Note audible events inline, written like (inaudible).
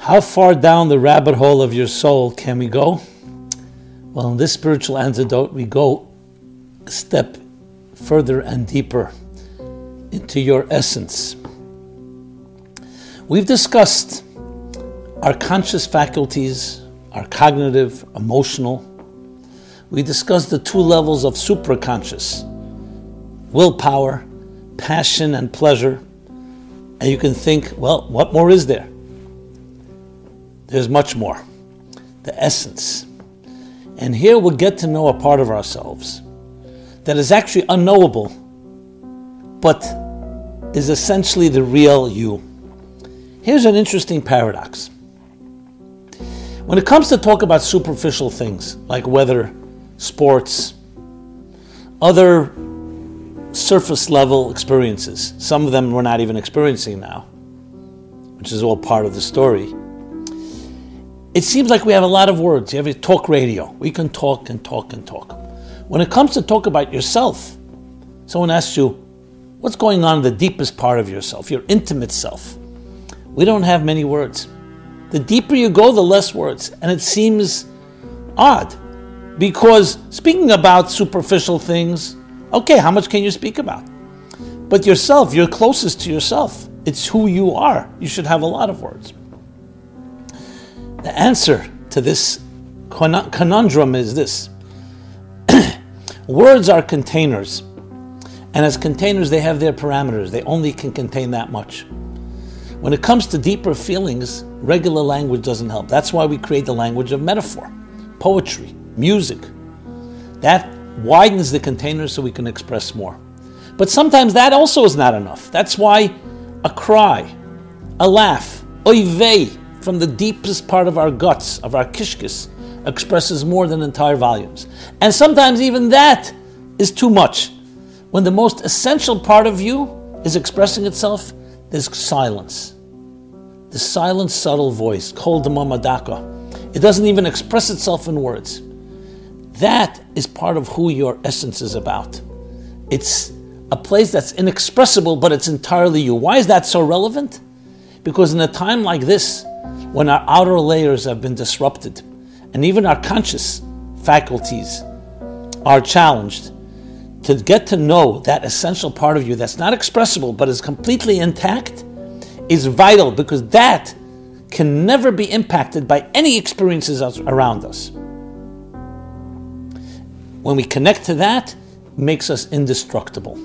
How far down the rabbit hole of your soul can we go? Well, in this spiritual antidote, we go a step further and deeper into your essence. We've discussed our conscious faculties, our cognitive, emotional. We discussed the two levels of supraconscious willpower, passion, and pleasure. And you can think, well, what more is there? There's much more. The essence. And here we'll get to know a part of ourselves that is actually unknowable, but is essentially the real you. Here's an interesting paradox. When it comes to talk about superficial things like weather, sports, other surface level experiences, some of them we're not even experiencing now, which is all part of the story it seems like we have a lot of words. You have a talk radio. We can talk and talk and talk. When it comes to talk about yourself, someone asks you, what's going on in the deepest part of yourself, your intimate self? We don't have many words. The deeper you go, the less words. And it seems odd because speaking about superficial things, okay, how much can you speak about? But yourself, you're closest to yourself. It's who you are. You should have a lot of words. The answer to this conundrum is this (clears throat) Words are containers, and as containers, they have their parameters. They only can contain that much. When it comes to deeper feelings, regular language doesn't help. That's why we create the language of metaphor, poetry, music. That widens the container so we can express more. But sometimes that also is not enough. That's why a cry, a laugh, oy vey, from the deepest part of our guts, of our kishkis, expresses more than entire volumes. And sometimes even that is too much. When the most essential part of you is expressing itself, there's silence. The silent, subtle voice, called the mamadaka. It doesn't even express itself in words. That is part of who your essence is about. It's a place that's inexpressible, but it's entirely you. Why is that so relevant? Because in a time like this, when our outer layers have been disrupted and even our conscious faculties are challenged, to get to know that essential part of you that's not expressible but is completely intact is vital because that can never be impacted by any experiences around us. When we connect to that, makes us indestructible.